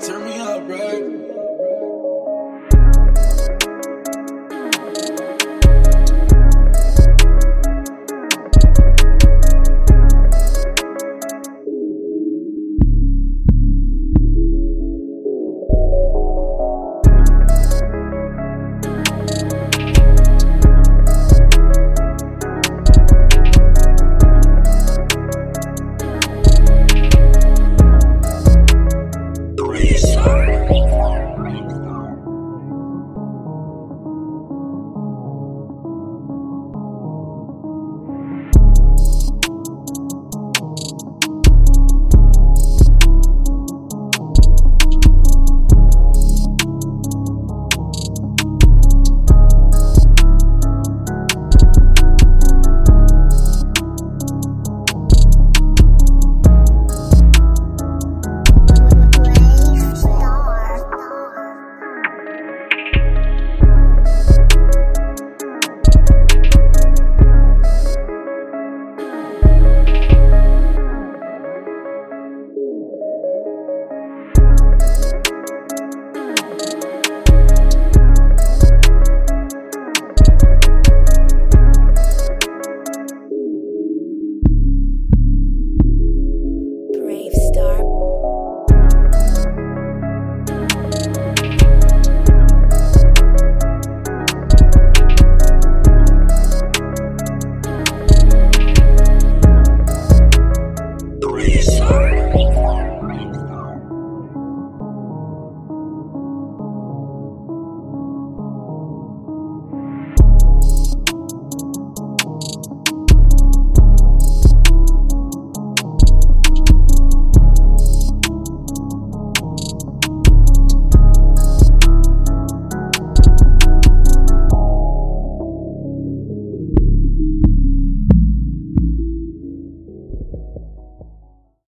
Turn me up, bro.